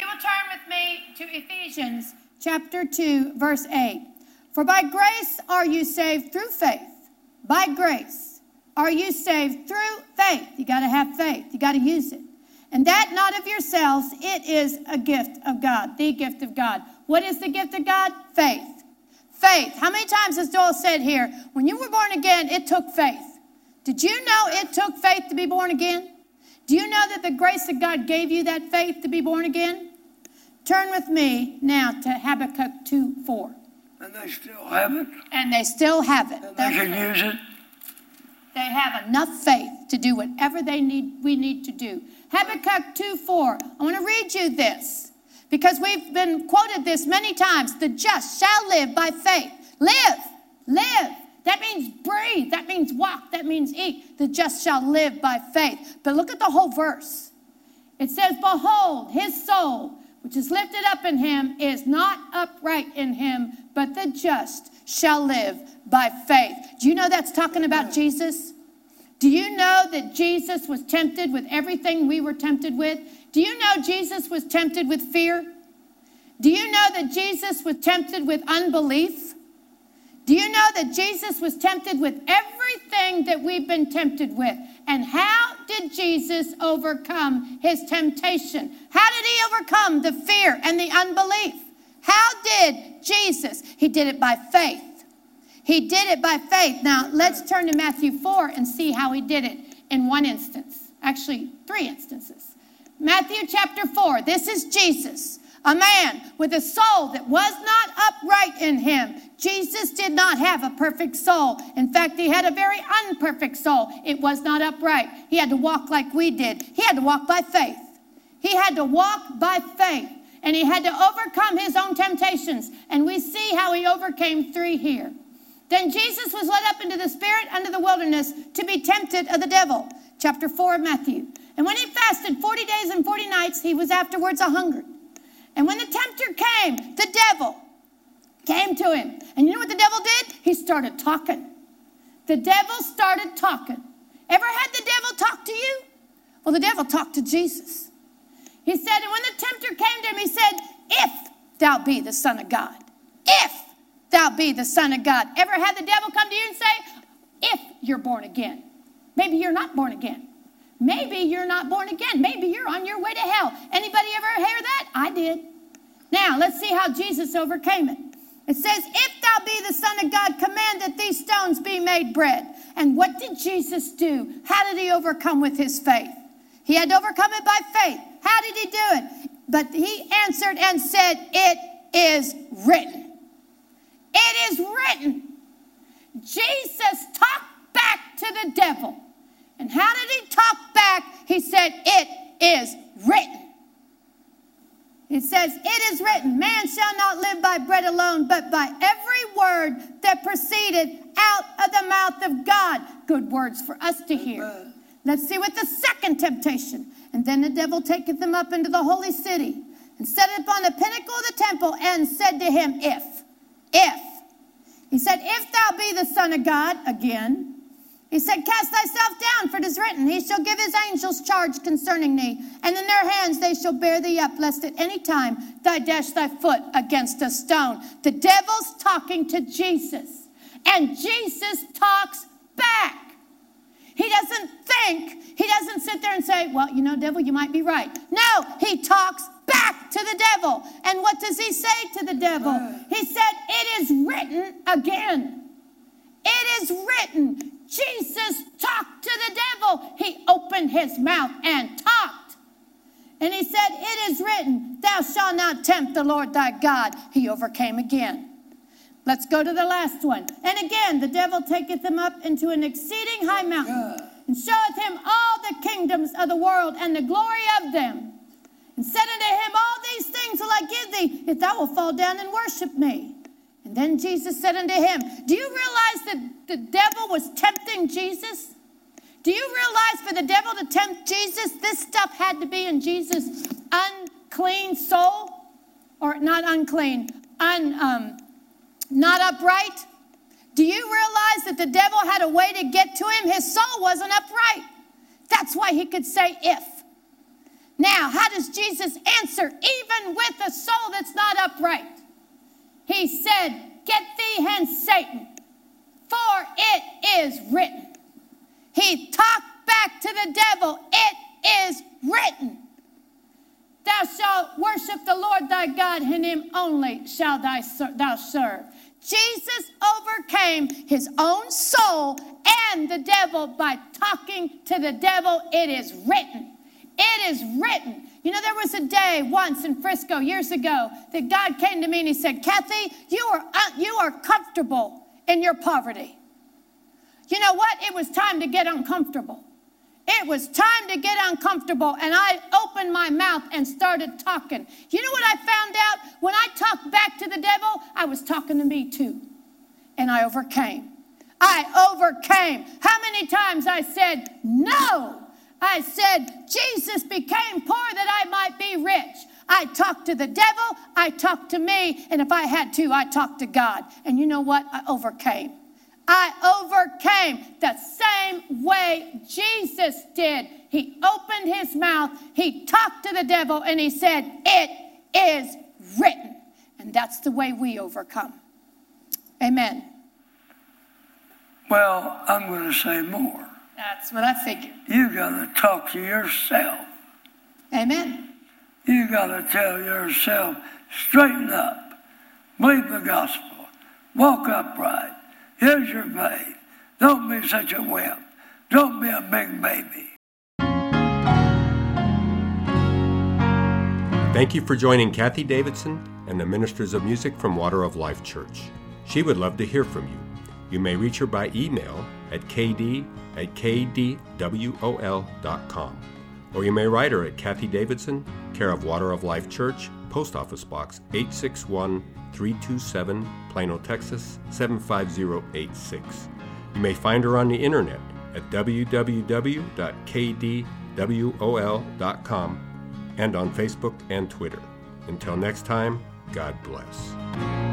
You will turn with me to Ephesians chapter 2, verse 8. For by grace are you saved through faith. By grace are you saved through faith. You got to have faith, you got to use it. And that not of yourselves, it is a gift of God, the gift of God. What is the gift of God? Faith. Faith. How many times has Joel said here, when you were born again, it took faith? Did you know it took faith to be born again? Do you know that the grace of God gave you that faith to be born again? Turn with me now to Habakkuk 2 4. And they still have it. And they still have it. And they can use it. They have enough faith to do whatever they need we need to do. Habakkuk 2 4. I want to read you this because we've been quoted this many times. The just shall live by faith. Live, live. That means breathe. That means walk. That means eat. The just shall live by faith. But look at the whole verse. It says, Behold, his soul, which is lifted up in him, is not upright in him, but the just shall live by faith. Do you know that's talking about Jesus? Do you know that Jesus was tempted with everything we were tempted with? Do you know Jesus was tempted with fear? Do you know that Jesus was tempted with unbelief? Do you know that Jesus was tempted with everything that we've been tempted with? And how did Jesus overcome his temptation? How did he overcome the fear and the unbelief? How did Jesus? He did it by faith. He did it by faith. Now, let's turn to Matthew 4 and see how he did it in one instance. Actually, three instances. Matthew chapter 4. This is Jesus, a man with a soul that was not upright in him. Jesus did not have a perfect soul. In fact, he had a very unperfect soul. It was not upright. He had to walk like we did. He had to walk by faith. He had to walk by faith and he had to overcome his own temptations. And we see how he overcame three here. Then Jesus was led up into the Spirit under the wilderness to be tempted of the devil. Chapter 4 of Matthew. And when he fasted 40 days and 40 nights, he was afterwards a hungered. And when the tempter came, the devil came to him. And you know what the devil did? He started talking. The devil started talking. Ever had the devil talk to you? Well, the devil talked to Jesus. He said, and when the tempter came to him, he said, If thou be the Son of God, if thou be the Son of God. Ever had the devil come to you and say, If you're born again? Maybe you're not born again. Maybe you're not born again. Maybe you're on your way to hell. Anybody ever hear that? I did. Now, let's see how Jesus overcame it. It says, If thou be the Son of God, command that these stones be made bread. And what did Jesus do? How did he overcome with his faith? He had to overcome it by faith. How did he do it? But he answered and said, It is written. It is written. Jesus talked back to the devil. And how did he talk back? He said, It is written. It says, It is written, man shall not live by bread alone, but by every word that proceeded out of the mouth of God. Good words for us to hear. Let's see what the second temptation. And then the devil taketh him up into the holy city and set it upon the pinnacle of the temple and said to him, If, if, he said, If thou be the Son of God, again, he said, Cast thyself down, for it is written, He shall give his angels charge concerning thee, and in their hands they shall bear thee up, lest at any time thou dash thy foot against a stone. The devil's talking to Jesus, and Jesus talks back. He doesn't think, he doesn't sit there and say, Well, you know, devil, you might be right. No, he talks back to the devil. And what does he say to the devil? He said, It is written again. It is written. Jesus talked to the devil. He opened his mouth and talked. And he said, It is written, Thou shalt not tempt the Lord thy God. He overcame again. Let's go to the last one. And again, the devil taketh him up into an exceeding high mountain and showeth him all the kingdoms of the world and the glory of them. And said unto him, All these things will I give thee if thou wilt fall down and worship me. Then Jesus said unto him, Do you realize that the devil was tempting Jesus? Do you realize for the devil to tempt Jesus, this stuff had to be in Jesus' unclean soul? Or not unclean, un, um, not upright? Do you realize that the devil had a way to get to him? His soul wasn't upright. That's why he could say if. Now, how does Jesus answer even with a soul that's not upright. He said, Get thee hence, Satan, for it is written. He talked back to the devil, It is written. Thou shalt worship the Lord thy God, and him only shall thou serve. Jesus overcame his own soul and the devil by talking to the devil. It is written. It is written. You know, there was a day once in Frisco years ago that God came to me and He said, Kathie, you are, uh, you are comfortable in your poverty. You know what? It was time to get uncomfortable. It was time to get uncomfortable, and I opened my mouth and started talking. You know what I found out? When I talked back to the devil, I was talking to me too. And I overcame. I overcame. How many times I said, No, I said, Jesus became poor that I might be rich. I talked to the devil, I talked to me, and if I had to, I talked to God. And you know what? I overcame. I overcame the same way Jesus did. He opened his mouth, he talked to the devil, and he said, It is written. And that's the way we overcome. Amen. Well, I'm going to say more. That's what I figured. You got to talk to yourself. Amen. You got to tell yourself, straighten up, believe the gospel, walk upright. Here's your faith. Don't be such a wimp. Don't be a big baby. Thank you for joining Kathie Davidson and the Ministers of Music from Water of Life Church. She would love to hear from you. You may reach her by email at kd at kdwol.com. Or you may write her at Kathie Davidson, care of Water of Life Church, Post Office Box 861 327, Plano, Texas 75086. You may find her on the internet at www.kdwol.com and on Facebook and Twitter. Until next time, God bless.